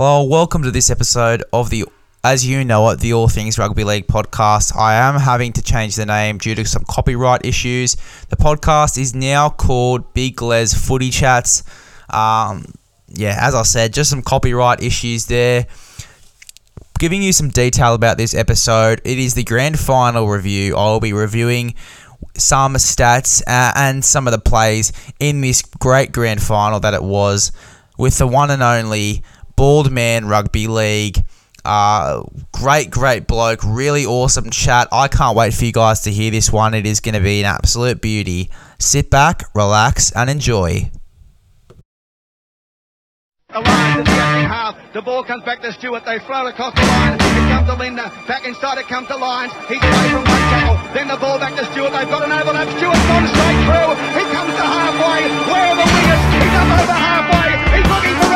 Hello, welcome to this episode of the, as you know it, the All Things Rugby League podcast. I am having to change the name due to some copyright issues. The podcast is now called Big Les Footy Chats. Um, yeah, as I said, just some copyright issues there. Giving you some detail about this episode, it is the grand final review. I'll be reviewing some stats uh, and some of the plays in this great grand final that it was with the one and only Bald Man Rugby League. Uh, great, great bloke. Really awesome chat. I can't wait for you guys to hear this one. It is going to be an absolute beauty. Sit back, relax, and enjoy. The the empty half. The ball comes back to Stewart. They float across the line. It comes to Linda. Back inside it comes to Lyons. He's away from one tackle. Then the ball back to Stewart. They've got an overlap. Stewart's gone straight through. He comes to halfway. Where are the wingers? He's up over halfway. He's looking for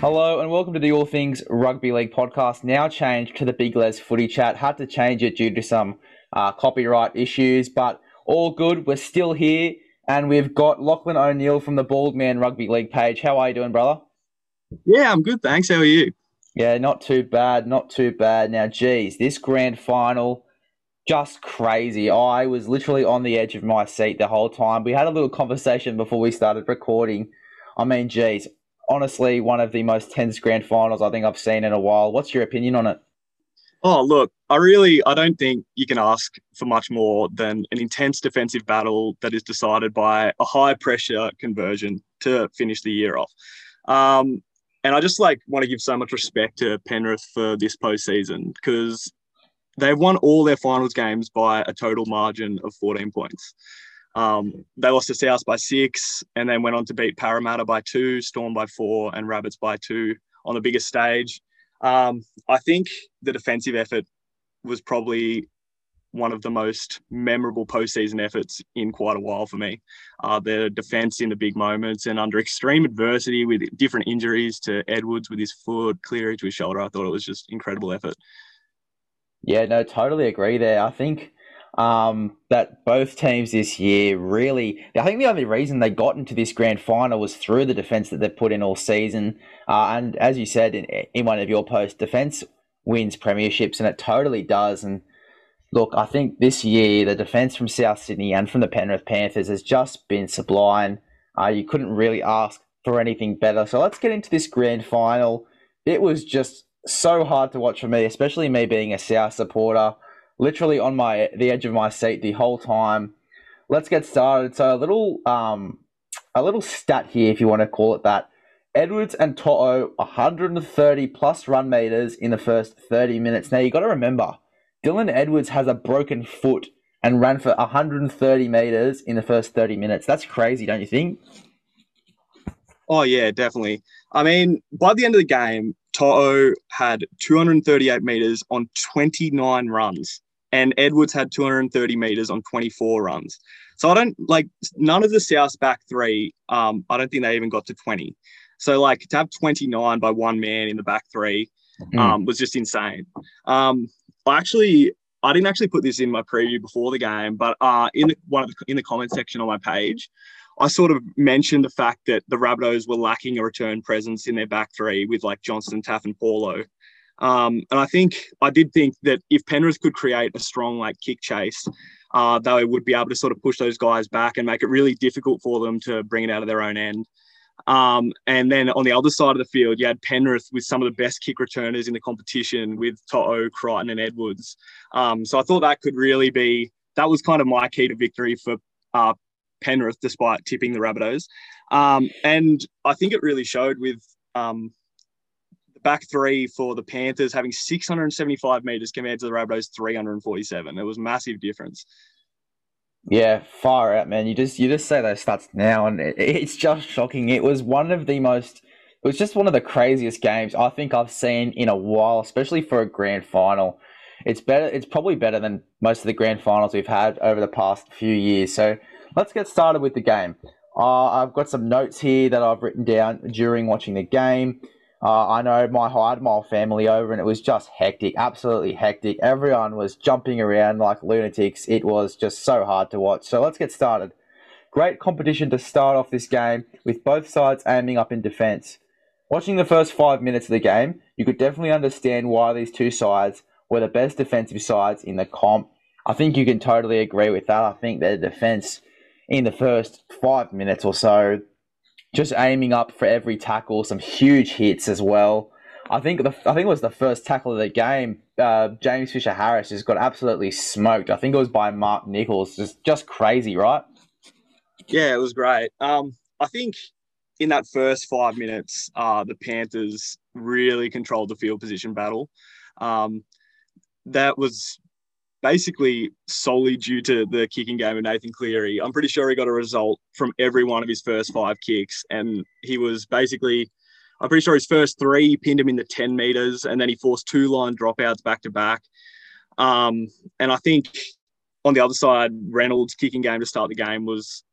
Hello and welcome to the All Things Rugby League podcast. Now changed to the Big Les Footy Chat. Had to change it due to some uh, copyright issues, but all good. We're still here, and we've got Lachlan O'Neill from the Bald Man Rugby League page. How are you doing, brother? Yeah, I'm good, thanks. How are you? Yeah, not too bad, not too bad. Now, geez, this grand final, just crazy. I was literally on the edge of my seat the whole time. We had a little conversation before we started recording. I mean, geez, honestly, one of the most tense grand finals I think I've seen in a while. What's your opinion on it? Oh, look, I really I don't think you can ask for much more than an intense defensive battle that is decided by a high pressure conversion to finish the year off. Um, and I just like want to give so much respect to Penrith for this postseason because they've won all their finals games by a total margin of 14 points. Um, they lost to South by six and then went on to beat Parramatta by two, Storm by four, and Rabbits by two on the biggest stage. Um, I think the defensive effort was probably one of the most memorable postseason efforts in quite a while for me. Uh, the defense in the big moments and under extreme adversity with different injuries to Edwards with his foot, Cleary to his shoulder. I thought it was just incredible effort. Yeah, no, totally agree there. I think um, that both teams this year really, I think the only reason they got into this grand final was through the defense that they've put in all season. Uh, and as you said in, in one of your posts, defense wins premierships, and it totally does. And look, I think this year the defense from South Sydney and from the Penrith Panthers has just been sublime. Uh, you couldn't really ask for anything better. So let's get into this grand final. It was just so hard to watch for me, especially me being a South supporter, literally on my the edge of my seat the whole time. Let's get started. So a little um a little stat here, if you want to call it that. Edwards and To'o 130 plus run meters in the first 30 minutes. Now you got to remember, Dylan Edwards has a broken foot and ran for 130 meters in the first 30 minutes. That's crazy, don't you think? Oh yeah, definitely. I mean, by the end of the game, To'o had 238 meters on 29 runs, and Edwards had 230 meters on 24 runs. So I don't like none of the South's back three. Um, I don't think they even got to 20. So like to have 29 by one man in the back three um, was just insane. Um, I actually I didn't actually put this in my preview before the game, but uh, in the, one of the, in the comment section on my page, I sort of mentioned the fact that the Rabbitohs were lacking a return presence in their back three with like Johnston, Taaffe, and Paulo. Um, and I think I did think that if Penrith could create a strong like kick chase, uh, they would be able to sort of push those guys back and make it really difficult for them to bring it out of their own end. Um, and then on the other side of the field, you had Penrith with some of the best kick returners in the competition with To'o, Crichton, and Edwards. Um, so I thought that could really be that was kind of my key to victory for uh, Penrith, despite tipping the Rabbitohs. Um, and I think it really showed with um, the back three for the Panthers having 675 meters compared to the Rabbitohs 347. It was a massive difference. Yeah, far out, man. You just you just say those stats now, and it, it's just shocking. It was one of the most. It was just one of the craziest games I think I've seen in a while, especially for a grand final. It's better. It's probably better than most of the grand finals we've had over the past few years. So let's get started with the game. Uh, I've got some notes here that I've written down during watching the game. Uh, I know my hide mile family over, and it was just hectic, absolutely hectic. Everyone was jumping around like lunatics. It was just so hard to watch. So let's get started. Great competition to start off this game with both sides aiming up in defence. Watching the first five minutes of the game, you could definitely understand why these two sides were the best defensive sides in the comp. I think you can totally agree with that. I think their defence in the first five minutes or so, just aiming up for every tackle, some huge hits as well. I think the I think it was the first tackle of the game. Uh, James Fisher Harris just got absolutely smoked. I think it was by Mark Nicholls. Just just crazy, right? Yeah, it was great. Um, I think in that first five minutes, uh, the Panthers really controlled the field position battle. Um, that was basically solely due to the kicking game of Nathan Cleary. I'm pretty sure he got a result from every one of his first five kicks, and he was basically. I'm pretty sure his first three pinned him in the 10 meters, and then he forced two line dropouts back to back. Um, and I think on the other side, Reynolds' kicking game to start the game was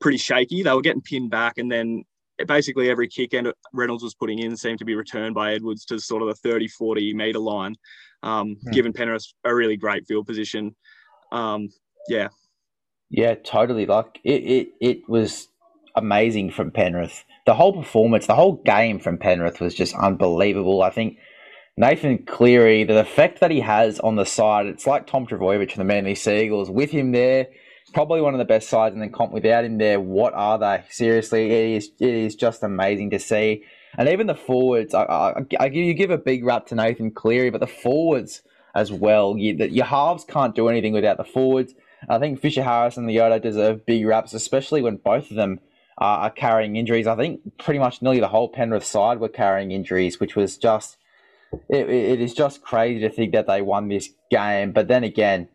pretty shaky. They were getting pinned back, and then basically every kick and Reynolds was putting in seemed to be returned by Edwards to sort of the 30, 40 meter line, um, hmm. giving Penrith a really great field position. Um, yeah. Yeah, totally. Like it, it, it was amazing from Penrith. The whole performance, the whole game from Penrith was just unbelievable. I think Nathan Cleary, the effect that he has on the side, it's like Tom Trbojevic from the Manly Seagulls. With him there, probably one of the best sides in the comp. Without him there, what are they? Seriously, it is it is just amazing to see. And even the forwards, I, I, I you give a big rap to Nathan Cleary, but the forwards as well. You, the, your halves can't do anything without the forwards. I think Fisher Harris and Leota deserve big raps, especially when both of them uh, are carrying injuries. I think pretty much nearly the whole Penrith side were carrying injuries, which was just it, it is just crazy to think that they won this game. But then again,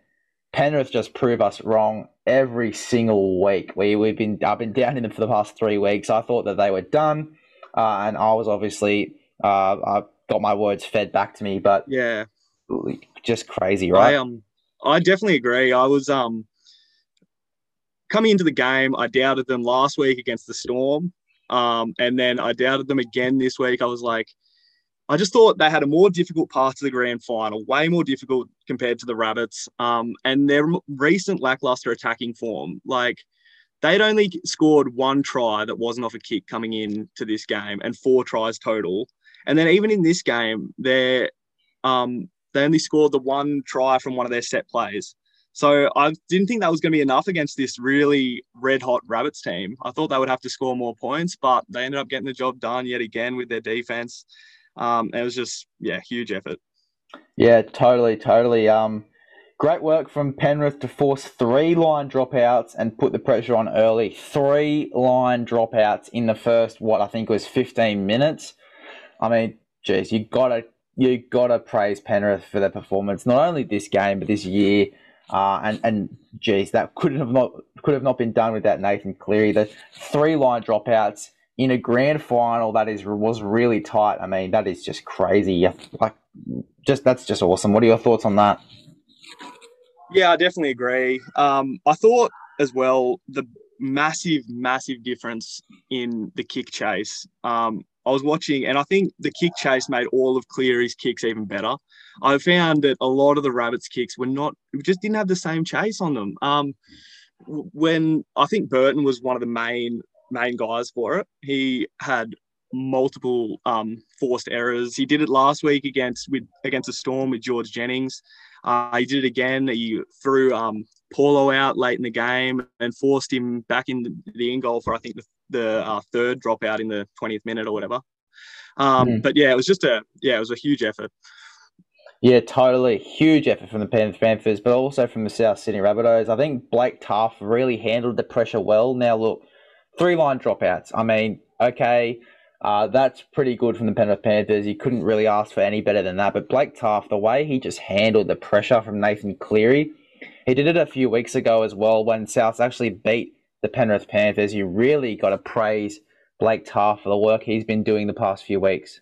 Penrith just prove us wrong every single week. We we've been I've been down in them for the past three weeks. I thought that they were done, uh, and I was obviously uh, I got my words fed back to me. But yeah, just crazy, right? I um I definitely agree. I was um coming into the game. I doubted them last week against the Storm, um, and then I doubted them again this week. I was like I just thought they had a more difficult path to the grand final, way more difficult compared to the Rabbits. Um, and their recent lackluster attacking form, like they'd only scored one try that wasn't off a kick coming in to this game, and four tries total. And then even in this game, they um, they only scored the one try from one of their set plays. So I didn't think that was going to be enough against this really red hot Rabbits team. I thought they would have to score more points, but they ended up getting the job done yet again with their defense. Um, it was just yeah, huge effort. Yeah, totally, totally. Um, great work from Penrith to force three line dropouts and put the pressure on early. Three line dropouts in the first what I think was fifteen minutes. I mean, geez, you gotta you gotta praise Penrith for their performance, not only this game but this year. Uh, and and geez, that couldn't have not could have not been done without Nathan Cleary. The three line dropouts in a grand final that is was really tight. I mean, that is just crazy. Like, just that's just awesome. What are your thoughts on that? Yeah, I definitely agree. Um, I thought as well the massive, massive difference in the kick chase. Um, I was watching, and I think the kick chase made all of Cleary's kicks even better. I found that a lot of the Rabbits' kicks were not, just didn't have the same chase on them. Um, when I think Burton was one of the main main guys for it. He had multiple um, forced errors. He did it last week against with against a storm with George Jennings. Uh, he did it again. He threw um, Paulo out late in the game and forced him back in the, the in goal for I think the, the uh, third dropout in the 20th minute or whatever. Um, mm. But yeah, it was just a yeah, it was a huge effort. Yeah, totally. Huge effort from the Penrith Panthers, but also from the South Sydney Rabbitohs. I think Blake Taaffe really handled the pressure well. Now, look, three line dropouts. I mean, okay, uh, that's pretty good from the Penrith Panthers. You couldn't really ask for any better than that. But Blake Taaffe, the way he just handled the pressure from Nathan Cleary, he did it a few weeks ago as well when Souths actually beat the Penrith Panthers. You really got to praise Blake Taaffe for the work he's been doing the past few weeks.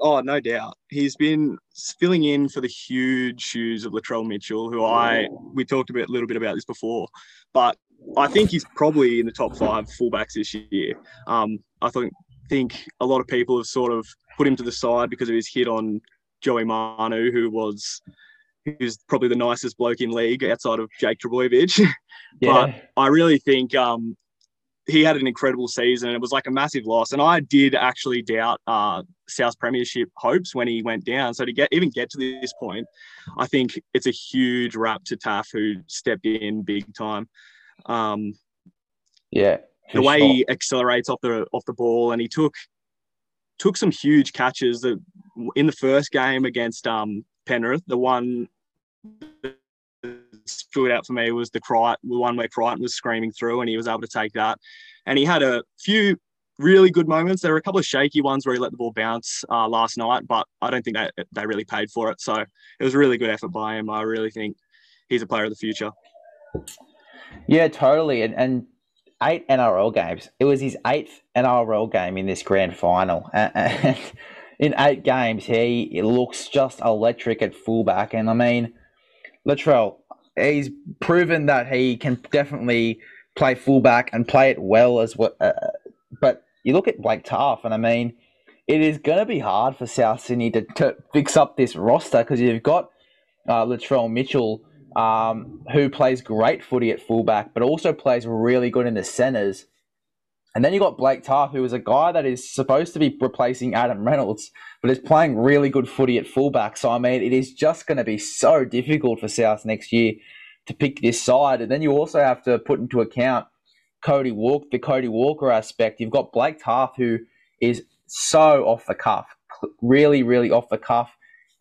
Oh, no doubt. He's been filling in for the huge shoes of Latrell Mitchell, who I we talked a bit, little bit about this before, but I think he's probably in the top five fullbacks this year. Um, I think think a lot of people have sort of put him to the side because of his hit on Joey Manu, who was who's probably the nicest bloke in league outside of Jake Trbojevic. Yeah. but I really think um, he had an incredible season. And it was like a massive loss, and I did actually doubt uh, South Premiership hopes when he went down. So to get even get to this point, I think it's a huge rap to Taaffe who stepped in big time. Um, yeah. the way sure. he accelerates off the off the ball, and he took took some huge catches. That in the first game against um, Penrith, the one that stood out for me was the cry, the one where Crichton was screaming through, and he was able to take that. And he had a few really good moments. There were a couple of shaky ones where he let the ball bounce uh, last night, but I don't think they they really paid for it. So it was a really good effort by him. I really think he's a player of the future. Yeah, totally. And, and eight NRL games. It was his eighth NRL game in this grand final. And, in eight games, he looks just electric at fullback. And I mean, Latrell, he's proven that he can definitely play fullback and play it well as well. Uh, but you look at Blake Taaffe, and I mean, it is going to be hard for South Sydney to, to fix up this roster because you've got uh, Latrell Mitchell um, who plays great footy at fullback, but also plays really good in the centres. And then you got Blake Taaffe, who is a guy that is supposed to be replacing Adam Reynolds, but is playing really good footy at fullback. So I mean, it is just going to be so difficult for South next year to pick this side. And then you also have to put into account Cody Walker, the Cody Walker aspect. You've got Blake Taaffe, who is so off the cuff, really, really off the cuff.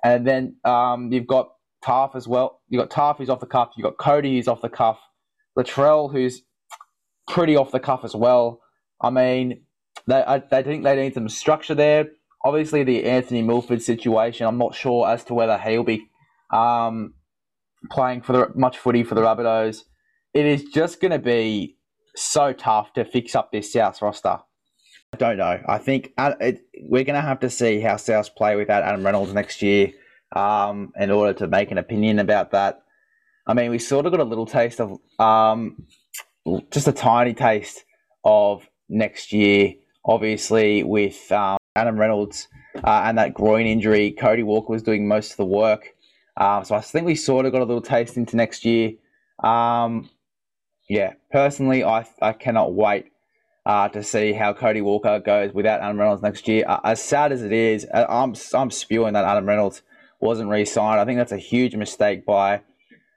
And then um, you've got Taaffe as well. You got Taaffe who's off the cuff. You got Cody who's off the cuff. Latrell who's pretty off the cuff as well. I mean, they I, they think they need some structure there. Obviously, the Anthony Milford situation. I'm not sure as to whether he'll be um, playing for the much footy for the Rabbitohs. It is just going to be so tough to fix up this South roster. I don't know. I think uh, we're going to have to see how South play without Adam Reynolds next year um, in order to make an opinion about that. I mean, we sort of got a little taste of, um, just a tiny taste of next year, obviously, with um, Adam Reynolds uh, and that groin injury. Cody Walker was doing most of the work. Um, so I think we sort of got a little taste into next year. Um, yeah, personally, I, I cannot wait uh, to see how Cody Walker goes without Adam Reynolds next year. Uh, as sad as it is, uh, I'm, I'm spewing that Adam Reynolds wasn't re-signed. I think that's a huge mistake by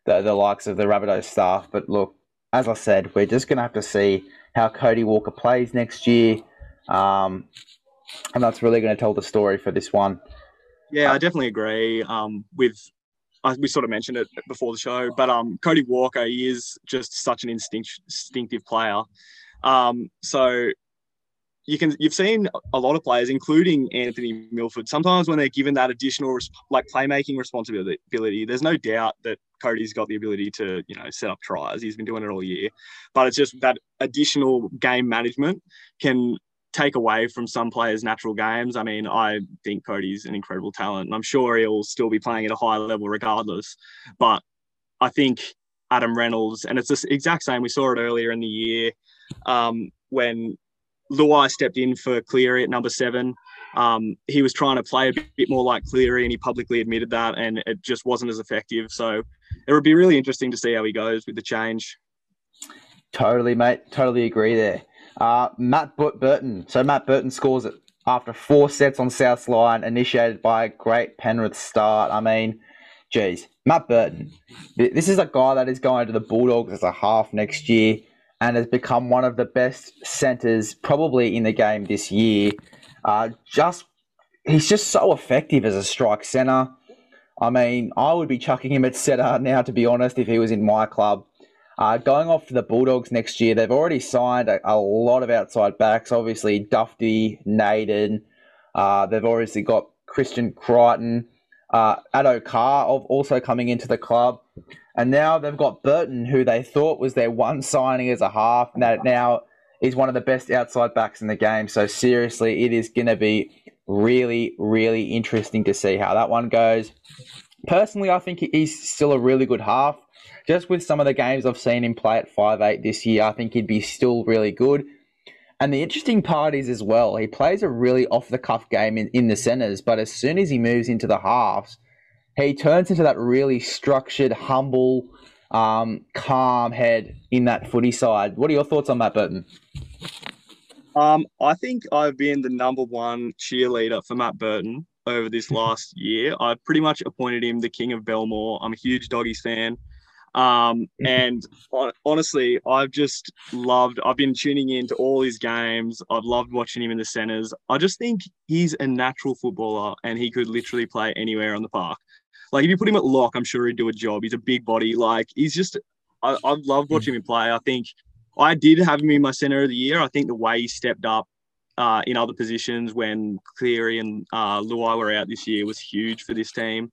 the, the likes of the Rabbitohs staff. But look, as I said, we're just going to have to see how Cody Walker plays next year. Um, and that's really going to tell the story for this one. Yeah, I definitely agree um, with. Uh, we sort of mentioned it before the show, but um, Cody Walker he is just such an instinct, instinctive player. Um, so you can you've seen a lot of players, including Anthony Milford. Sometimes when they're given that additional like playmaking responsibility, there's no doubt that Cody's got the ability to you know set up tries. He's been doing it all year, but it's just that additional game management can take away from some players' natural games. I mean, I think Cody's an incredible talent, and I'm sure he'll still be playing at a high level regardless. But I think Adam Reynolds, and it's the exact same. We saw it earlier in the year um, when Luai stepped in for Cleary at number seven. Um, he was trying to play a bit more like Cleary, and he publicly admitted that, and it just wasn't as effective. So it would be really interesting to see how he goes with the change. Totally, mate. Totally agree there. Uh, Matt Burton. So Matt Burton scores it after four sets on South line, initiated by a great Penrith start. I mean, geez, Matt Burton. This is a guy that is going to the Bulldogs as a half next year and has become one of the best centers probably in the game this year. Uh, just he's just so effective as a strike center. I mean, I would be chucking him at center now, to be honest, if he was in my club. Uh, going off to the Bulldogs next year, they've already signed a, a lot of outside backs. Obviously, Dufty, Naden. Uh, they've obviously got Christian Crichton, uh, Addo Carr also coming into the club. And now they've got Burton, who they thought was their one signing as a half, and that now is one of the best outside backs in the game. So seriously, it is going to be really, really interesting to see how that one goes. Personally, I think he's still a really good half. Just with some of the games I've seen him play at five eight this year, I think he'd be still really good. And the interesting part is as well, he plays a really off the cuff game in, in the centres, but as soon as he moves into the halves, he turns into that really structured, humble, um, calm head in that footy side. What are your thoughts on Matt Burton? Um, I think I've been the number one cheerleader for Matt Burton over this last year. I've pretty much appointed him the king of Belmore. I'm a huge doggies fan. Um, and honestly, I've just loved, I've been tuning in to all his games. I've loved watching him in the centres. I just think he's a natural footballer and he could literally play anywhere on the park. Like if you put him at lock, I'm sure he'd do a job. He's a big body. Like he's just, I, I've loved watching him play. I think I did have him in my center of the year. I think the way he stepped up uh, in other positions when Cleary and uh, Luai were out this year was huge for this team.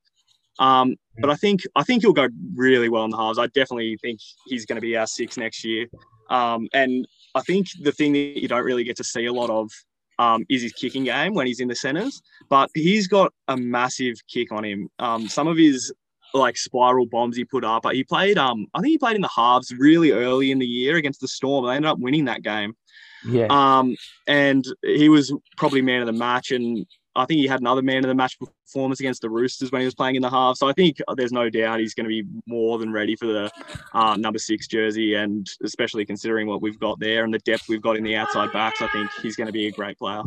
Um, but I think I think he'll go really well in the halves. I definitely think he's going to be our six next year. Um, and I think the thing that you don't really get to see a lot of um, is his kicking game when he's in the centres. But he's got a massive kick on him. Um, some of his like spiral bombs he put up. He played, um, I think he played in the halves really early in the year against the Storm. They ended up winning that game. Yeah. Um, and he was probably man of the match, and I think he had another man of the match performance against the Roosters when he was playing in the half. So I think there's no doubt he's going to be more than ready for the uh, number six jersey, and especially considering what we've got there and the depth we've got in the outside backs, I think he's going to be a great player.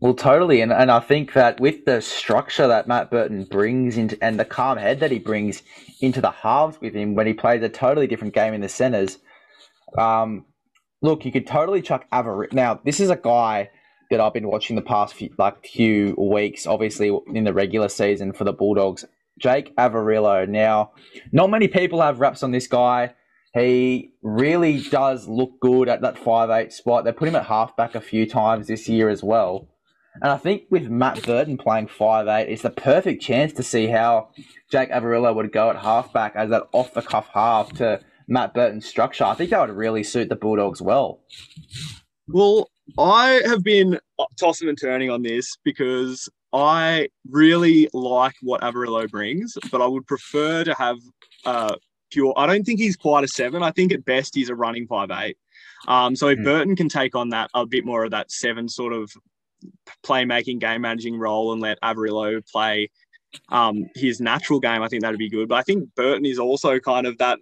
Well, totally, and and I think that with the structure that Matt Burton brings into and the calm head that he brings into the halves with him when he plays a totally different game in the centers. Um, look, you could totally chuck Aver. Now, this is a guy that I've been watching the past few like few weeks, obviously in the regular season for the Bulldogs. Jake Averillo. Now, not many people have raps on this guy. He really does look good at that five eight spot. They put him at halfback a few times this year as well. And I think with Matt Burton playing five eight, it's the perfect chance to see how Jake Averillo would go at halfback as that off the cuff half to Matt Burton's structure. I think that would really suit the Bulldogs well. Well, I have been tossing and turning on this because I really like what Averillo brings, but I would prefer to have uh, pure. I don't think he's quite a seven. I think at best he's a running five eight. Um, so if mm. Burton can take on that a bit more of that seven sort of playmaking, game managing role and let Averillo play um, his natural game, I think that'd be good. But I think Burton is also kind of that.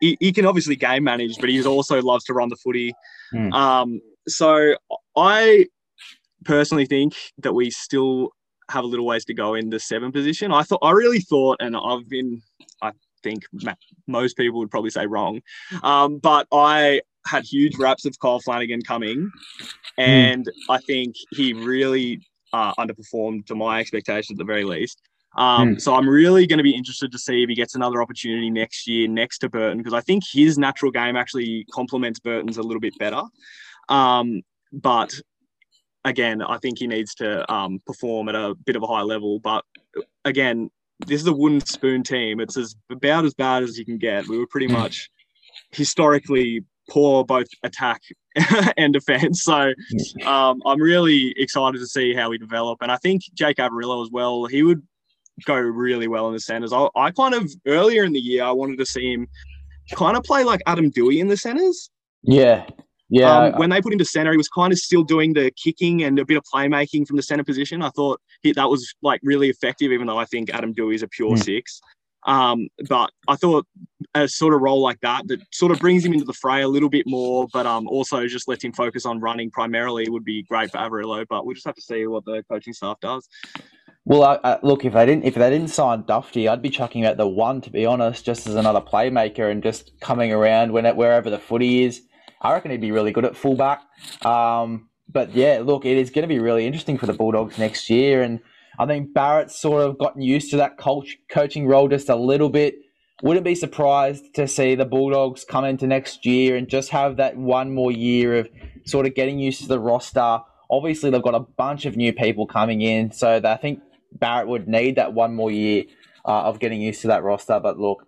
He, he can obviously game manage, but he also loves to run the footy. Mm. Um, so I personally think that we still have a little ways to go in the seven position. I thought, I really thought, and I've been, I think most people would probably say wrong, um, but I had huge raps of Kyle Flanagan coming, hmm. and mm. I think he really uh, underperformed to my expectations at the very least. Um, mm. So I'm really going to be interested to see if he gets another opportunity next year next to Burton because I think his natural game actually complements Burton's a little bit better. Um, but again, I think he needs to um, perform at a bit of a high level. But again, this is a wooden spoon team. It's as about as bad as you can get. We were pretty hmm. much historically poor both attack and defense. So um, I'm really excited to see how we develop. And I think Jake Averillo as well, he would go really well in the centers. I, I kind of earlier in the year, I wanted to see him kind of play like Adam Doueihi in the centers. Yeah. Yeah. Um, when they put him to center, he was kind of still doing the kicking and a bit of playmaking from the center position. I thought he, that was like really effective, even though I think Adam Doueihi is a pure mm. six. Um, but I thought a sort of role like that that sort of brings him into the fray a little bit more, but um, also just lets him focus on running primarily would be great for Averillo. But we'll just have to see what the coaching staff does. Well, uh, uh, look, if they didn't if they didn't sign Dufty, I'd be chucking out the one to be honest, just as another playmaker and just coming around when it, wherever the footy is. I reckon he'd be really good at fullback. Um, but yeah, look, it is going to be really interesting for the Bulldogs next year, and I think Barrett's sort of gotten used to that coach coaching role just a little bit. Wouldn't be surprised to see the Bulldogs come into next year and just have that one more year of sort of getting used to the roster. Obviously, they've got a bunch of new people coming in, so I think Barrett would need that one more year uh, of getting used to that roster. But look,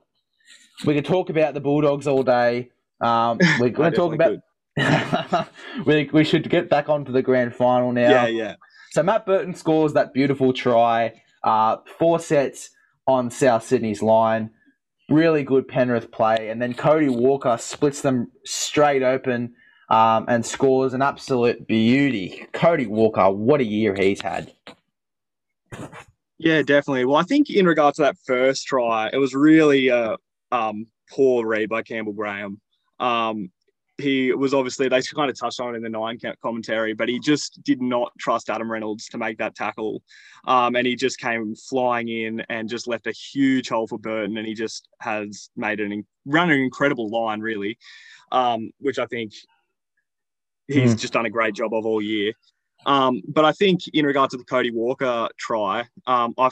we could talk about the Bulldogs all day. Um, we're going to talk about. we, we should get back onto the grand final now. Yeah, yeah. So Matt Burton scores that beautiful try. Uh, four sets on South Sydney's line. Really good Penrith play, and then Cody Walker splits them straight open um, and scores an absolute beauty. Cody Walker, what a year he's had. Yeah, definitely. Well, I think in regards to that first try, it was really a um, poor read by Campbell Graham. Um, he was obviously they kind of touched on it in the nine commentary, but he just did not trust Adam Reynolds to make that tackle, um, and he just came flying in and just left a huge hole for Burton, and he just has made an run an incredible line really, um, which I think he's mm. just done a great job of all year. Um, but I think in regard to the Cody Walker try, um, I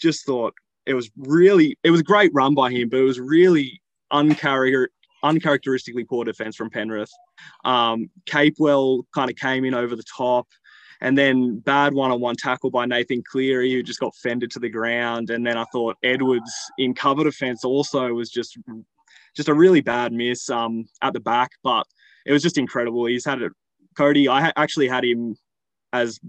just thought it was really it was a great run by him, but it was really uncharacter uncharacteristically poor defense from Penrith. Um, Capewell kind of came in over the top. And then bad one-on-one tackle by Nathan Cleary, who just got fended to the ground. And then I thought Edwards in cover defense also was just just a really bad miss um, at the back. But it was just incredible. He's had it. Cody, I ha- actually had him as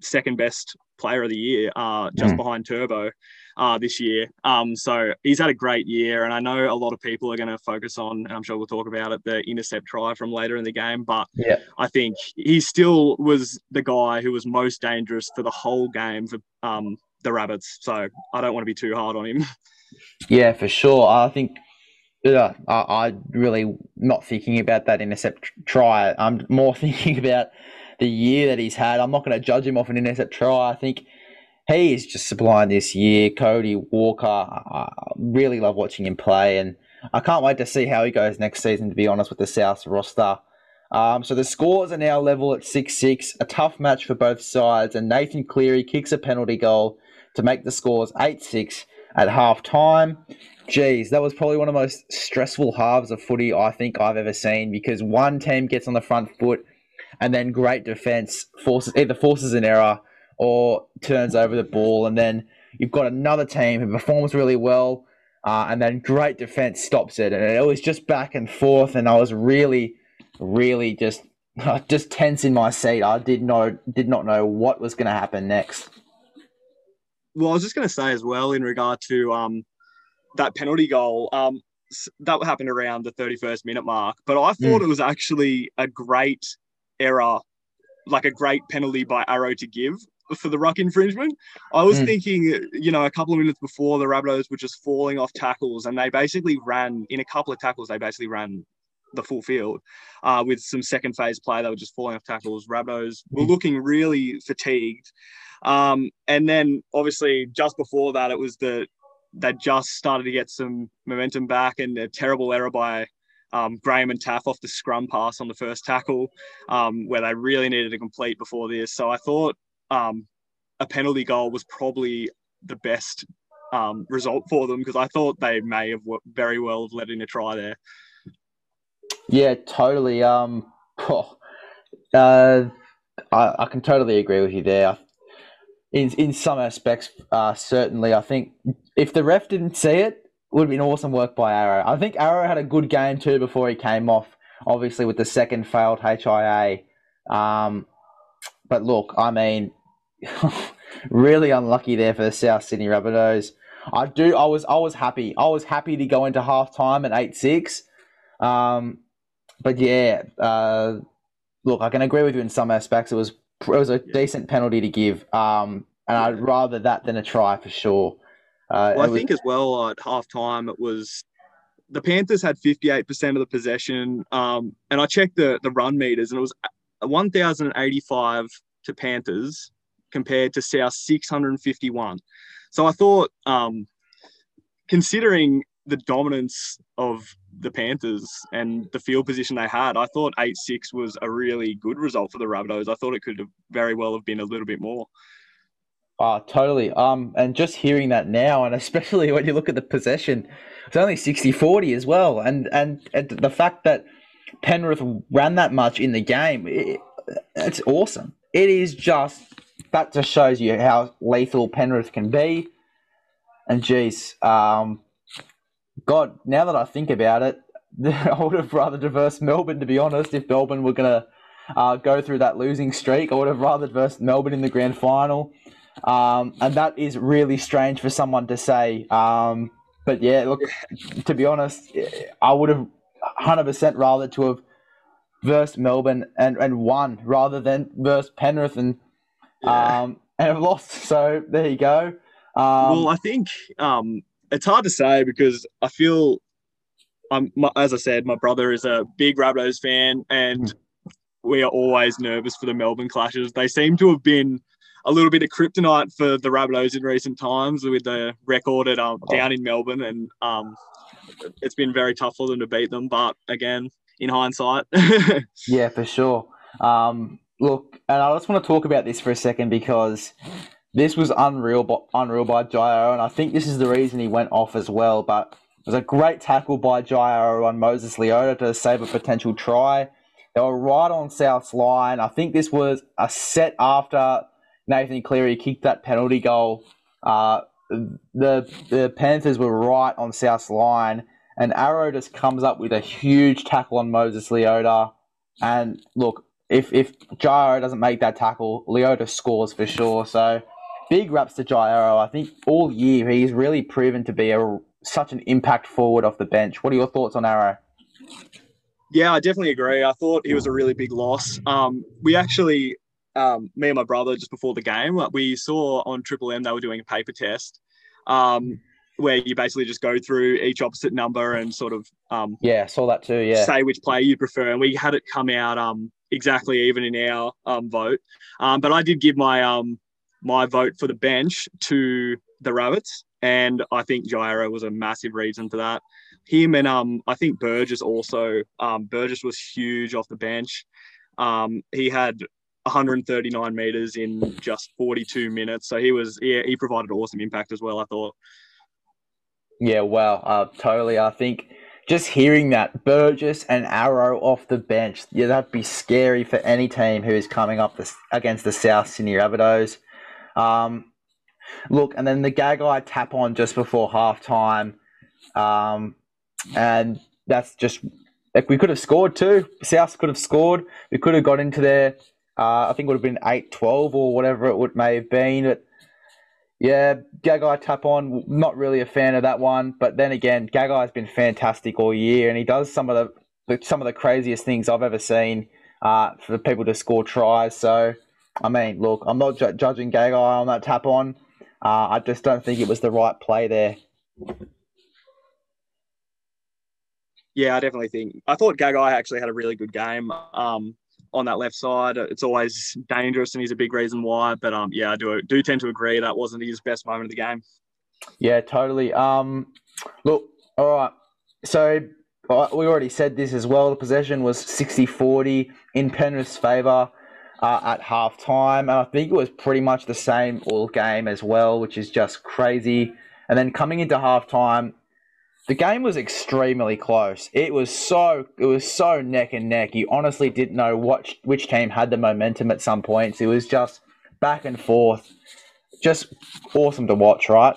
second best player of the year, uh, just mm. behind Turbo uh, this year. Um, so he's had a great year, and I know a lot of people are going to focus on, and I'm sure we'll talk about it, the intercept try from later in the game. But yeah. I think he still was the guy who was most dangerous for the whole game for um, the Rabbits. So I don't want to be too hard on him. Yeah, for sure. I think yeah, I, I really not thinking about that intercept try. I'm more thinking about the year that he's had. I'm not going to judge him off an intercept try. I think he is just sublime this year. Cody Walker, I really love watching him play, and I can't wait to see how he goes next season. To be honest, with the South roster. Um, so the scores are now level at six six. A tough match for both sides, and Nathan Cleary kicks a penalty goal to make the scores eight six at half time. Geez, that was probably one of the most stressful halves of footy I think I've ever seen because one team gets on the front foot and then great defense forces either forces an error or turns over the ball, and then you've got another team who performs really well, uh, and then great defense stops it, and it was just back and forth, and I was really, really just just tense in my seat. I did know did not know what was going to happen next. Well, I was just going to say as well in regard to um, that penalty goal. Um, that happened around the 31st minute mark, but I thought mm. it was actually a great error, like a great penalty by Arrow to give for the ruck infringement. I was mm. thinking, you know, a couple of minutes before the Rabbitohs were just falling off tackles, and they basically ran in a couple of tackles. They basically ran the full field uh, with some second phase play. They were just falling off tackles. Rabbitohs were hmm. looking really fatigued. Um, and then obviously just before that, it was the they just started to get some momentum back, and a terrible error by um, Graham and Taaffe off the scrum pass on the first tackle, um, where they really needed to complete before this. So I thought um, a penalty goal was probably the best um, result for them because I thought they may have very well have let in a try there. Yeah, totally. Um, oh, uh, I, I can totally agree with you there. In in some aspects, uh, certainly, I think if the ref didn't see it, would have been awesome work by Arrow. I think Arrow had a good game too before he came off. Obviously, with the second failed HIA. Um, but look, I mean, really unlucky there for the South Sydney Rabbitohs. I do. I was. I was happy. I was happy to go into half time at eight six. Um, but yeah, uh, look, I can agree with you in some aspects. It was it was a decent penalty to give. Um, and I'd rather that than a try for sure. Uh, well, I was... think as well at half time it was the Panthers had 58% of the possession. Um, and I checked the, the run meters and it was 1,085 to Panthers compared to South 651. So I thought, um, considering the dominance of the Panthers and the field position they had, I thought 8 6 was a really good result for the Rabbitohs. I thought it could have very well have been a little bit more. Oh, totally. Um, and just hearing that now, and especially when you look at the possession, it's only 60 40 as well. And, and, and the fact that Penrith ran that much in the game, it, it's awesome. It is just that just shows you how lethal Penrith can be. And geez, um, God, now that I think about it, I would have rather reversed Melbourne, to be honest. If Melbourne were going to uh, go through that losing streak, I would have rather reversed Melbourne in the grand final. Um, and that is really strange for someone to say. Um, but yeah, look, to be honest, I would have 100% rather to have versus Melbourne and, and won rather than versus Penrith and Yeah. um and have lost. So there you go. Um, well, I think um, it's hard to say because I feel, I'm my, as I said, my brother is a big Rabbitohs fan, and we are always nervous for the Melbourne clashes. They seem to have been a little bit of kryptonite for the Rabbitohs in recent times with the record at um, down in Melbourne, and um, it's been very tough for them to beat them. But again, in hindsight, Yeah, for sure. Um, look, and I just want to talk about this for a second because this was unreal, by, unreal by Jai Arrow, and I think this is the reason he went off as well. But it was a great tackle by Jai Arrow on Moses Leota to save a potential try. They were right on South's line. I think this was a set after Nathan Cleary kicked that penalty goal. Uh, the the Panthers were right on South's line, and Arrow just comes up with a huge tackle on Moses Leota. And look, if if Jai Arrow doesn't make that tackle, Leota scores for sure. So big raps to Jai Arrow. I think all year he's really proven to be a such an impact forward off the bench. What are your thoughts on Arrow? Yeah, I definitely agree. I thought he was a really big loss. Um, we actually, um, me and my brother, just before the game, we saw on Triple M they were doing a paper test, um, where you basically just go through each opposite number and sort of um, Yeah, saw that too. Yeah, say which player you prefer. And we had it come out um, exactly even in our um, vote. Um, but I did give my um, my vote for the bench to the Rabbits, and I think Jai Arrow was a massive reason for that. Him and um, I think Burgess also. Um, Burgess was huge off the bench. Um, he had 139 meters in just 42 minutes, so he was yeah he provided awesome impact as well. I thought. yeah, wow, uh, totally. I think just hearing that Burgess and Arrow off the bench, yeah, that'd be scary for any team who is coming up this, against the South Sydney Rabbitohs. Um, look, and then the gag Gagai tap on just before halftime, um, and that's just like we could have scored too. South could have scored. We could have got into there. Uh, I think it would have been 8-12 or whatever it would may have been. But yeah, Gagai tap on. Not really a fan of that one. But then again, Gagai's been fantastic all year, and he does some of the some of the craziest things I've ever seen uh, for people to score tries. So, I mean, look, I'm not ju- judging Gagai on that tap on. Uh, I just don't think it was the right play there. Yeah, I definitely think. I thought Gagai actually had a really good game um, on that left side. It's always dangerous, and he's a big reason why. But um, yeah, I do do tend to agree that wasn't his best moment of the game. Yeah, totally. Um, look, all right. So we already said this as well. The possession was 60-40 in Penrith's favour uh, at half time. And I think it was pretty much the same all game as well, which is just crazy. And then coming into half time, the game was extremely close. It was so it was so neck and neck. You honestly didn't know what which team had the momentum at some points. It was just back and forth. Just awesome to watch, right?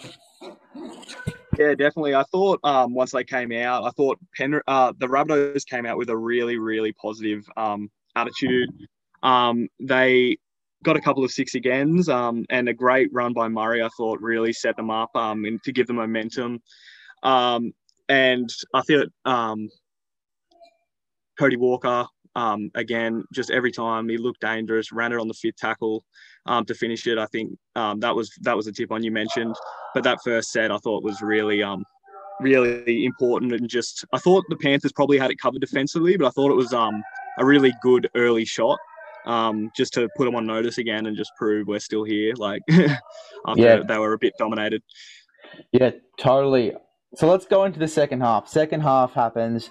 Yeah, definitely. I thought um, once they came out, I thought Pen- uh, the Rabbitohs came out with a really, really positive um, attitude. Um, they got a couple of six agains um, and a great run by Murray. I thought really set them up um, and to give them momentum. Um, and I thought um, Cody Walker um, again, just every time he looked dangerous, ran it on the fifth tackle um, to finish it. I think um, that was that was a tip on you mentioned, but that first set I thought was really um, really important and just I thought the Panthers probably had it covered defensively, but I thought it was um, a really good early shot. Um, just to put them on notice again and just prove we're still here. Like after Yeah. they were a bit dominated. Yeah, totally. So let's go into the second half. Second half happens.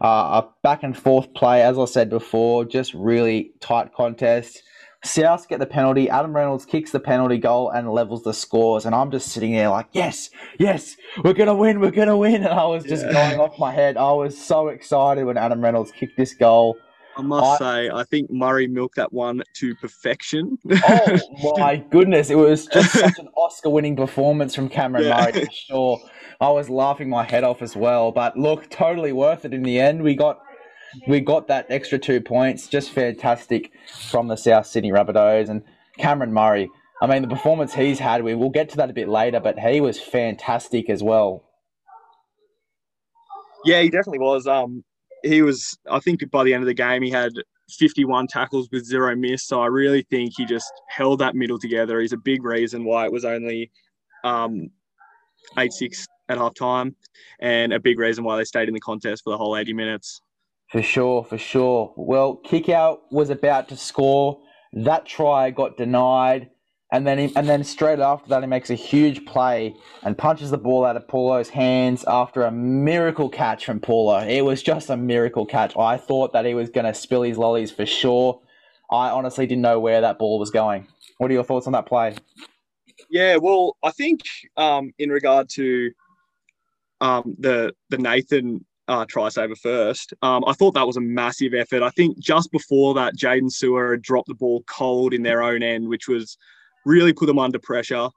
Uh, a back and forth play, as I said before, just really tight contest. South get the penalty. Adam Reynolds kicks the penalty goal and levels the scores. And I'm just sitting there like, yes, yes, we're going to win, we're going to win. And I was just Yeah. going off my head. I was so excited when Adam Reynolds kicked this goal. I must I- say, I think Murray milked that one to perfection. Oh my goodness, it was just such an Oscar winning performance from Cameron Yeah. Murray for sure. I was laughing my head off as well. But look, totally worth it in the end. We got we got that extra two points. Just fantastic from the South Sydney Rabbitohs and Cameron Murray. I mean the performance he's had, we will get to that a bit later, but he was fantastic as well. Yeah, he definitely was. Um, he was. I think by the end of the game, he had 51 tackles with zero miss. So I really think he just held that middle together. He's a big reason why it was only um, 8 6 at half time, and a big reason why they stayed in the contest for the whole 80 minutes. For sure, for sure. Well, kick out was about to score. That try got denied. And then, he, and then straight after that, he makes a huge play and punches the ball out of Paulo's hands after a miracle catch from Paulo. It was just a miracle catch. I thought that he was going to spill his lollies for sure. I honestly didn't know where that ball was going. What are your thoughts on that play? Yeah, well, I think um, in regard to um, the the Nathan uh, try saver first. Um, I thought that was a massive effort. I think just before that, Jaden had dropped the ball cold in their own end, which was really put them under pressure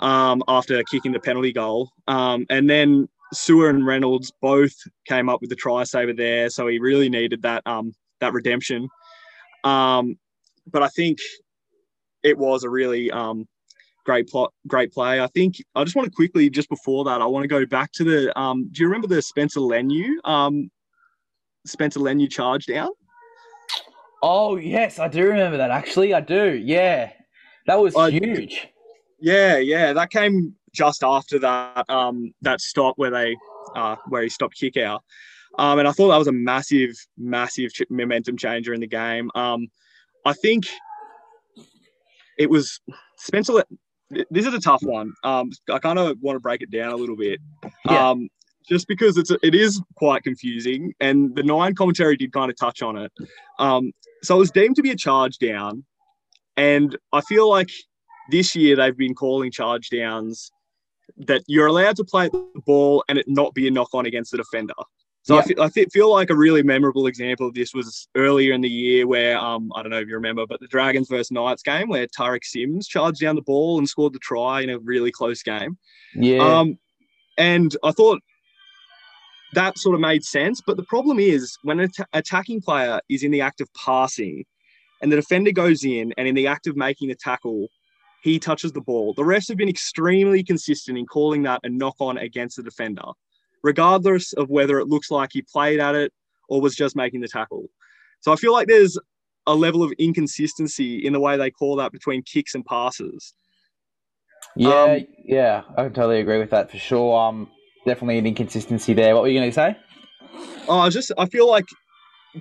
um, after kicking the penalty goal. Um, and then Su'A and Reynolds both came up with the try saver there, so he really needed that um, that redemption. Um, but I think it was a really um, great plot, great play. I think I just want to quickly, just before that, I want to go back to the. Um, do you remember the Spencer Leniu, um, Spencer Leniu charge down? Oh yes, I do remember that. Actually, I do. Yeah, that was I- huge. Yeah, yeah, that came just after that um, that stop where they uh, where he stopped kick out. Um, and I thought that was a massive, massive momentum changer in the game. Um, I think it was Spencer. This is a tough one. Um, I kind of want to break it down a little bit. Yeah. Um, just because it's it is quite confusing, and the nine commentary did kind of touch on it. Um, so it was deemed to be a charge down, and I feel like this year they've been calling charge downs that you're allowed to play the ball and it not be a knock on against the defender. So I, feel, I fe- feel like a really memorable example of this was earlier in the year where um, I don't know if you remember, but the Dragons versus Knights game where Tariq Sims charged down the ball and scored the try in a really close game. Yeah, Um, and I thought that sort of made sense. But the problem is when an atta- attacking player is in the act of passing and the defender goes in and in the act of making the tackle, he touches the ball. The refs have been extremely consistent in calling that a knock on against the defender, regardless of whether it looks like he played at it or was just making the tackle. So I feel like there's a level of inconsistency in the way they call that between kicks and passes. yeah, um, yeah. I can totally agree with that for sure. Um, definitely an inconsistency there. What were you going to say? Oh, I just I feel like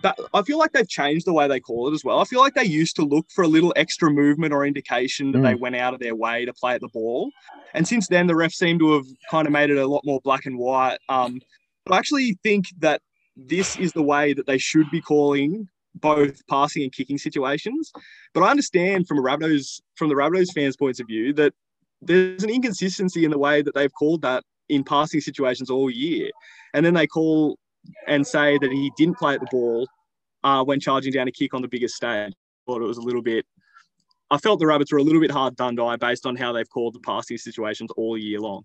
that I feel like they've changed the way they call it as well. I feel like they used to look for a little extra movement or indication that they went out of their way to play at the ball, and since then the refs seem to have kind of made it a lot more black and white. Um, but I actually think that this is the way that they should be calling both passing and kicking situations. But I understand from a Rabbitohs from the Rabbitohs fans' points of view that there's an inconsistency in the way that they've called that in passing situations all year, and then they call and say that he didn't play at the ball uh, when charging down a kick on the biggest stage. I Thought it was a little bit. I felt the Rabbits were a little bit hard done by based on how they've called the passing situations all year long.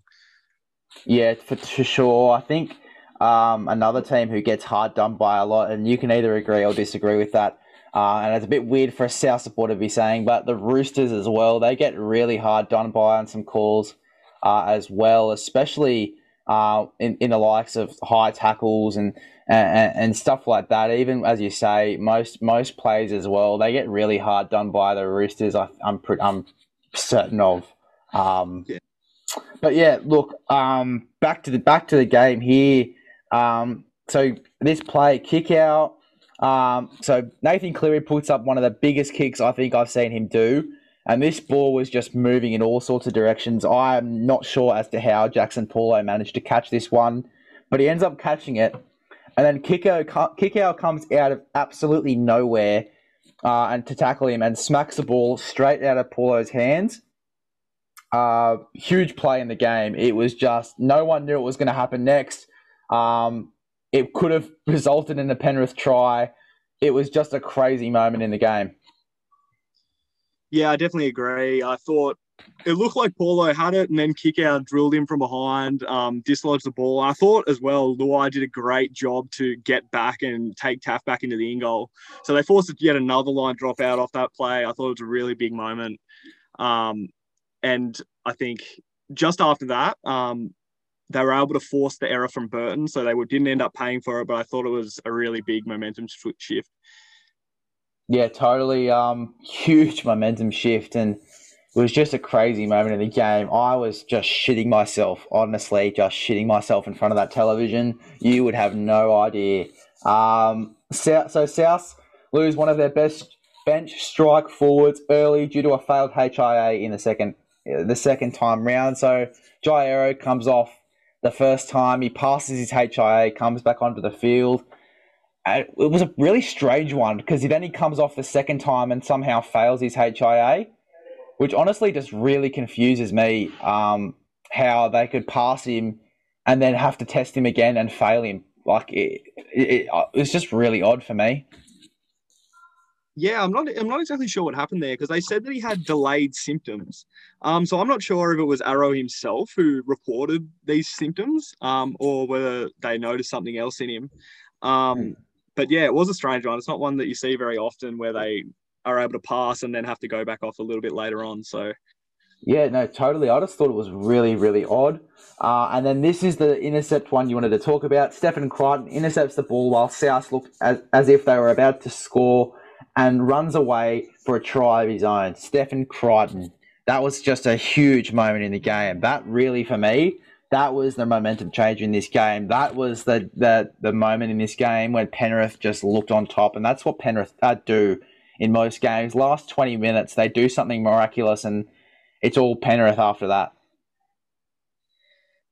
Yeah, for, sure. I think um, another team who gets hard done by a lot, and you can either agree or disagree with that. Uh, and it's a bit weird for a South supporter to be saying, but the Roosters as well, they get really hard done by on some calls uh, as well, especially uh, in, in the likes of high tackles and, and and stuff like that. Even as you say, most most plays as well, they get really hard done by the Roosters. I, I'm pre- I'm certain of. Um, Yeah. But yeah, look, um, back to the back to the game here. Um, so this play kick out. Um, so Nathan Cleary puts up one of the biggest kicks I think I've seen him do, and this ball was just moving in all sorts of directions. I am not sure as to how Jaxson Paulo managed to catch this one, but he ends up catching it, and then Kiko Kikau comes out of absolutely nowhere, uh, and to tackle him and smacks the ball straight out of Paulo's hands. Uh, huge play in the game. It was just no one knew what was going to happen next. Um, it could have resulted in a Penrith try. It was just a crazy moment in the game. Yeah, I definitely agree. I thought it looked like Paulo had it and then Kikau drilled him from behind, um, dislodged the ball. I thought as well, Luai did a great job to get back and take Taaffe back into the in goal. So they forced yet another line drop out off that play. I thought it was a really big moment. Um, and I think just after that, um, they were able to force the error from Burton, so they didn't end up paying for it. But I thought it was a really big momentum shift. Yeah, totally. Um, huge momentum shift, and it was just a crazy moment in the game. I was just shitting myself, honestly, just shitting myself in front of that television. You would have no idea. Um, so, so South lose one of their best bench strike forwards early due to a failed HIA in the second the second time round. So Jai Arrow comes off the first time. He passes his HIA, comes back onto the field. And it was a really strange one because then he comes off the second time and somehow fails his HIA, which honestly just really confuses me um, how they could pass him and then have to test him again and fail him. Like it, it, it it's just really odd for me. Yeah, I'm not. I'm not exactly sure what happened there because they said that he had delayed symptoms. Um, so I'm not sure if it was Arrow himself who reported these symptoms, um, or whether they noticed something else in him. Um, hmm. But yeah, it was a strange one. It's not one that you see very often where they are able to pass and then have to go back off a little bit later on. So yeah, no, totally. I just thought it was really, really odd. Uh, and then this is the intercept one you wanted to talk about. Stephen Crichton intercepts the ball while South looked as, as if they were about to score and runs away for a try of his own. Stephen Crichton. That was just a huge moment in the game. That really, for me, that was the momentum change in this game. That was the the, the moment in this game when Penrith just looked on top, and that's what Penrith uh, do in most games. Last twenty minutes, they do something miraculous, and it's all Penrith after that.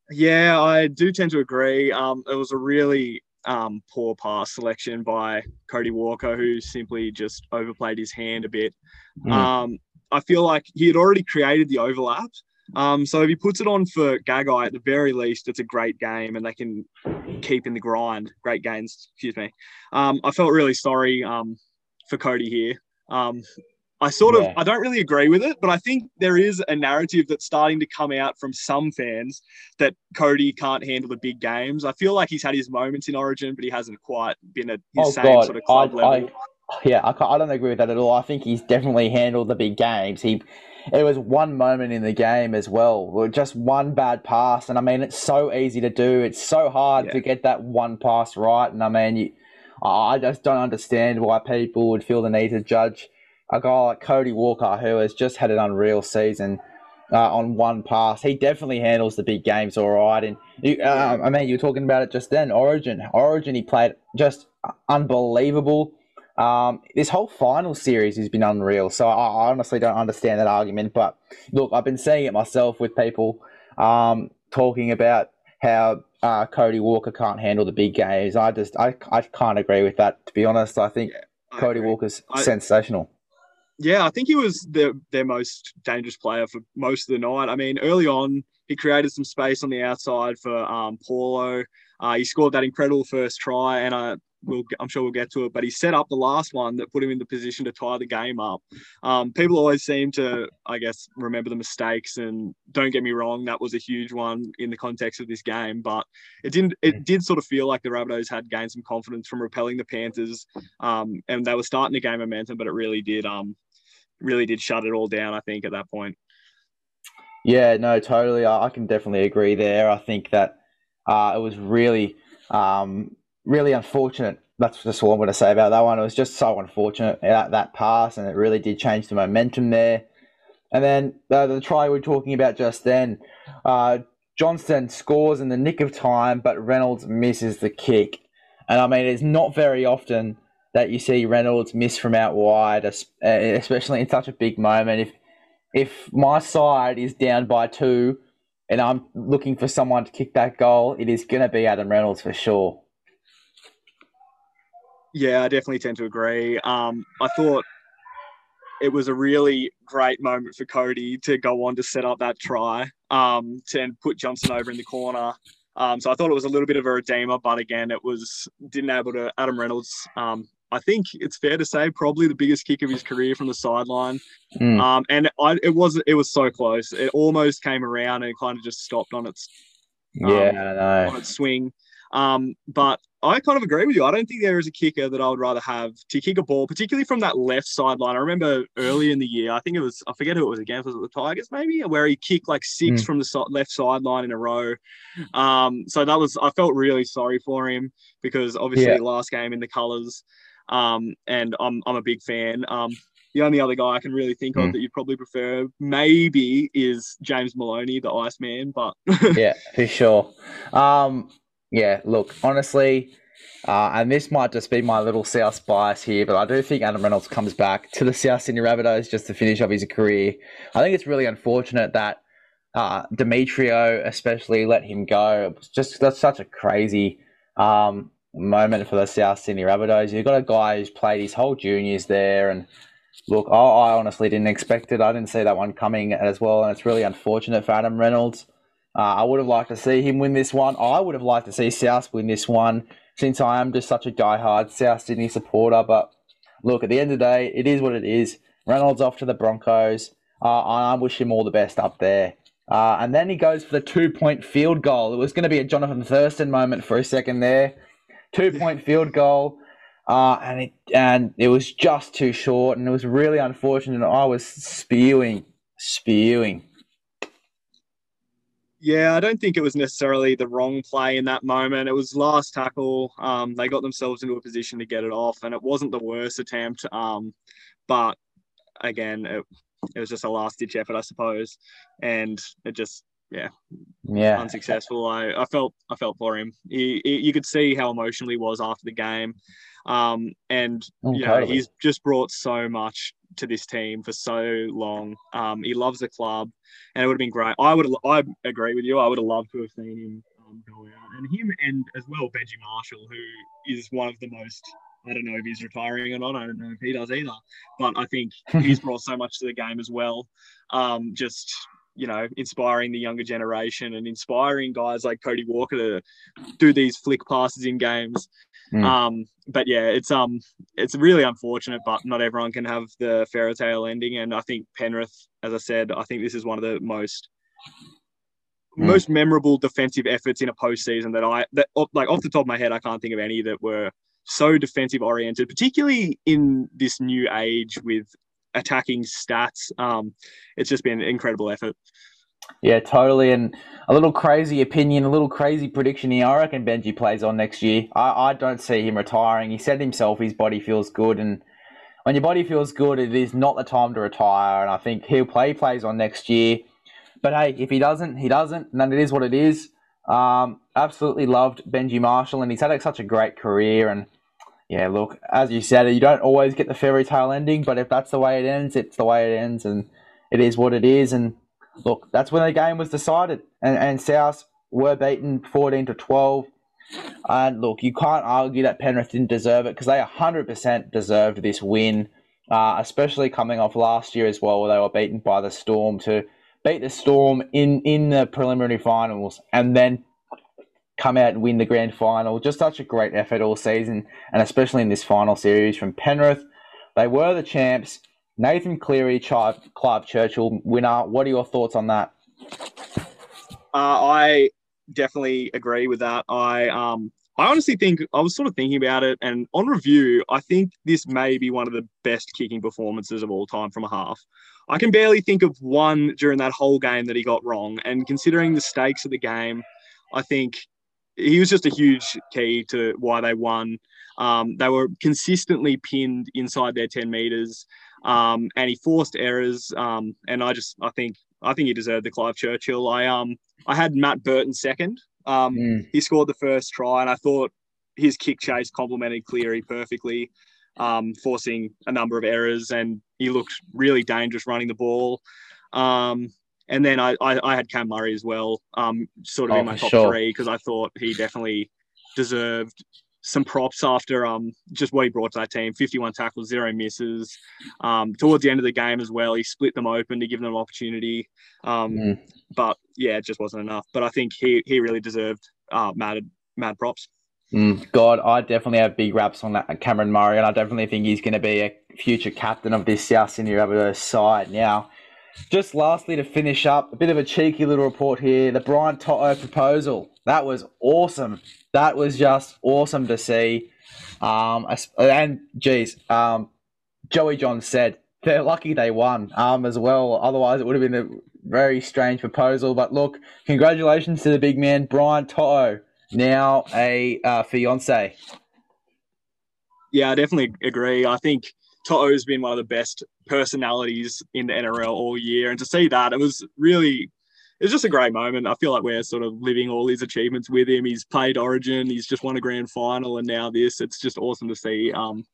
Yeah, I do tend to agree. Um, it was a really um, poor pass selection by Cody Walker, who simply just overplayed his hand a bit. Mm. Um, I feel like he had already created the overlap. Um, so if he puts it on for Gagai, at the very least, it's a great game and they can keep in the grind. Great gains, excuse me. Um, I felt really sorry um, for Cody here. Um, I sort of. I don't really agree with it, but I think there is a narrative that's starting to come out from some fans that Cody can't handle the big games. I feel like he's had his moments in Origin, but he hasn't quite been at his oh, same God. sort of club I, level. I, yeah, I, I don't agree with that at all. I think he's definitely handled the big games. He it was one moment in the game as well, just one bad pass, and I mean it's so easy to do. It's so hard yeah. to get that one pass right, and I mean you, I just don't understand why people would feel the need to judge a guy like Cody Walker, who has just had an unreal season uh, on one pass, he definitely handles the big games all right. And you, uh, I mean, you were talking about it just then. Origin, Origin, he played just unbelievable. Um, this whole final series has been unreal. So I, I, honestly don't understand that argument. But look, I've been seeing it myself with people um, talking about how uh, Cody Walker can't handle the big games. I just I, I can't agree with that. To be honest, I think yeah, Cody agree. Walker's I, sensational. Yeah, I think he was their their most dangerous player for most of the night. I mean, early on, he created some space on the outside for um, Paulo. Uh, he scored that incredible first try, and I we'll, I'm sure we'll get to it. But he set up the last one that put him in the position to tie the game up. Um, people always seem to, I guess, remember the mistakes. And don't get me wrong, that was a huge one in the context of this game. But it didn't. It did sort of feel like the Rabbitohs had gained some confidence from repelling the Panthers, um, and they were starting to gain momentum. But it really did. Um, really did shut it all down. I think at that point. Yeah, no, totally. I, I can definitely agree there. I think that uh, it was really, um, really unfortunate. That's just what I'm going to say about that one. It was just so unfortunate that that pass, and it really did change the momentum there. And then uh, the try we were talking about just then, uh, Johnston scores in the nick of time, but Reynolds misses the kick. And I mean, it's not very often that you see Reynolds miss from out wide, uh, especially in such a big moment. If if my side is down by two and I'm looking for someone to kick that goal, it is going to be Adam Reynolds for sure. Yeah, I definitely tend to agree. Um, I thought it was a really great moment for Cody to go on to set up that try um, to put Johnston over in the corner. Um, so I thought it was a little bit of a redeemer, but again, it was didn't able to. Adam Reynolds um, I think it's fair to say probably the biggest kick of his career from the sideline. Mm. Um, and I, it was it was so close. It almost came around and kind of just stopped on its um, yeah on its swing. Um, but I kind of agree with you. I don't think there is a kicker that I would rather have to kick a ball, particularly from that left sideline. I remember early in the year, I think it was, I forget who it was against, was it the Tigers maybe, where he kicked like six Mm. from the so- left sideline in a row. Um, so that was, I felt really sorry for him because obviously Yeah. last game in the colours. Um, and I'm, I'm a big fan. Um, the only other guy I can really think of Mm. that you'd probably prefer maybe is James Maloney, the Iceman, but yeah, for sure. Um, yeah, look, honestly, uh, and this might just be my little South bias here, but I do think Adam Reynolds comes back to the South Sydney Rabbitohs just to finish off his career. I think it's really unfortunate that uh, Demetriou especially let him go. Just that's such a crazy um, moment for the South Sydney Rabbitohs. You've got a guy who's played his whole juniors there, and look, I, I honestly didn't expect it. I didn't see that one coming as well, and it's really unfortunate for Adam Reynolds. Uh, I would have liked to see him win this one. I would have liked to see South win this one, since I am just such a diehard South Sydney supporter. But look, at the end of the day, it is what it is. Reynolds off to the Broncos. Uh, I wish him all the best up there. Uh, and then he goes for the two point field goal. It was going to be a Jonathan Thurston moment for a second there. Two point field goal. Uh, and it and it was just too short, and it was really unfortunate. And I was spewing, spewing. Yeah, I don't think it was necessarily the wrong play in that moment. It was last tackle. Um, they got themselves into a position to get it off, and it wasn't the worst attempt. Um, but again, it, it was just a last ditch effort, I suppose, and it just Yeah, yeah, unsuccessful. I, I felt I felt for him. He, he, you could see how emotional he was after the game, um, and you know he's just brought so much to this team for so long. Um, he loves the club, and it would have been great. I would I agree with you. I would have loved to have seen him um, go out, and him and as well Benji Marshall, who is one of the most. I don't know if he's retiring or not. I don't know if he does either. But I think he's brought so much to the game as well. Um, just you know, inspiring the younger generation and inspiring guys like Cody Walker to do these flick passes in games. Mm. Um, but yeah, it's um, it's really unfortunate, but not everyone can have the fairy tale ending. And I think Penrith, as I said, I think this is one of the most Mm. most memorable defensive efforts in a postseason that I that like off the top of my head, I can't think of any that were so defensive oriented, particularly in this new age with attacking stats. Um, it's just been an incredible effort. Yeah, totally. And a little crazy opinion, a little crazy prediction here. I reckon Benji plays on next year. I, I don't see him retiring. He said himself his body feels good. And when your body feels good, it is not the time to retire. And I think he'll play, plays on next year. But hey, if he doesn't, he doesn't. And it is what it is. Um, absolutely loved Benji Marshall. And he's had such a great career. And yeah, look, as you said, you don't always get the fairy tale ending. But if that's the way it ends, it's the way it ends. And it is what it is. And look, that's when the game was decided, and, and South were beaten fourteen to twelve. And look, you can't argue that Penrith didn't deserve it because they hundred percent deserved this win, uh, especially coming off last year as well, where they were beaten by the Storm to beat the Storm in in the preliminary finals, and then come out and win the grand final. Just such a great effort all season, and especially in this final series from Penrith. They were the champs. Nathan Cleary, Clive, Churchill winner. What are your thoughts on that? Uh, I definitely agree with that. I um I honestly think I was sort of thinking about it, and on review, I think this may be one of the best kicking performances of all time from a half. I can barely think of one during that whole game that he got wrong, and considering the stakes of the game, I think he was just a huge key to why they won. Um, they were consistently pinned inside their 10 meters, um, and he forced errors. Um, and I just, I think, I think he deserved the Clive Churchill. I um, I had Matt Burton second. Um, Mm, he scored the first try, and I thought his kick chase complemented Cleary perfectly, um, forcing a number of errors, and he looked really dangerous running the ball. Um, and then I, I, I had Cam Murray as well, um, sort of Oh, in my top sure. three because I thought he definitely deserved some props after um just what he brought to that team 51 tackles zero misses um towards the end of the game as well he split them open to give them an opportunity um mm. but yeah, it just wasn't enough. But I think he he really deserved uh, mad mad props. Mm, God, I definitely have big wraps on that Cameron Murray, and I definitely think he's going to be a future captain of this South Sydney Rabbitohs side. Now, just lastly to finish up, a bit of a cheeky little report here: the Brian To'o proposal. That was awesome. That was just awesome to see. Um, and geez, um, Joey John said they're lucky they won um, as well. Otherwise, it would have been a very strange proposal. But look, congratulations to the big man, Brian To'o, now a uh, fiance. Yeah, I definitely agree. I think To'o's been one of the best personalities in the NRL all year, and to see that, it was really, it was just a great moment. I feel like we're sort of living all his achievements with him. He's played Origin, he's just won a grand final, and now this. It's just awesome to see. Um,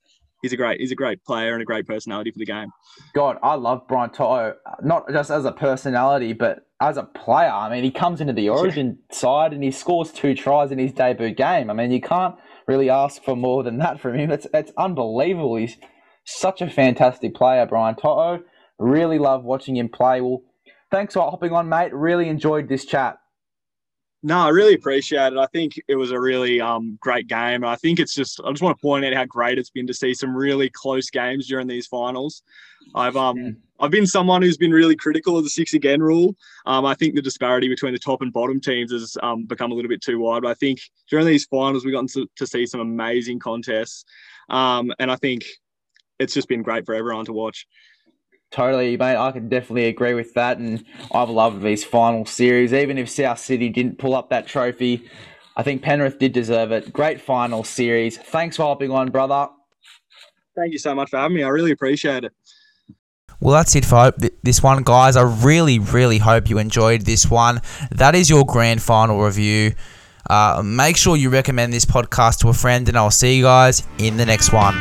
he's a great, he's a great player and a great personality for the game. God, I love Brian To'o, not just as a personality, but as a player. I mean, he comes into the Origin side and he scores two tries in his debut game. I mean, you can't really ask for more than that from him. It's it's unbelievable. He's such a fantastic player, Brian To'o. Really love watching him play. Well, thanks for hopping on, mate. Really enjoyed this chat. No, I really appreciate it. I think it was a really um, great game. I think it's just I just want to point out how great it's been to see some really close games during these finals. I've um Yeah. I've been someone who's been really critical of the six again rule. Um, I think the disparity between the top and bottom teams has um, become a little bit too wide. But I think during these finals we've gotten to, to see some amazing contests, um, and I think it's just been great for everyone to watch. Totally, mate. I can definitely agree with that. And I've loved these final series. Even if South City didn't pull up that trophy, I think Penrith did deserve it. Great final series. Thanks for hopping on, brother. Thank you so much for having me. I really appreciate it. Well, that's it for th- this one, guys. I really, really hope you enjoyed this one. That is your grand final review. Uh, make sure you recommend this podcast to a friend, and I'll see you guys in the next one.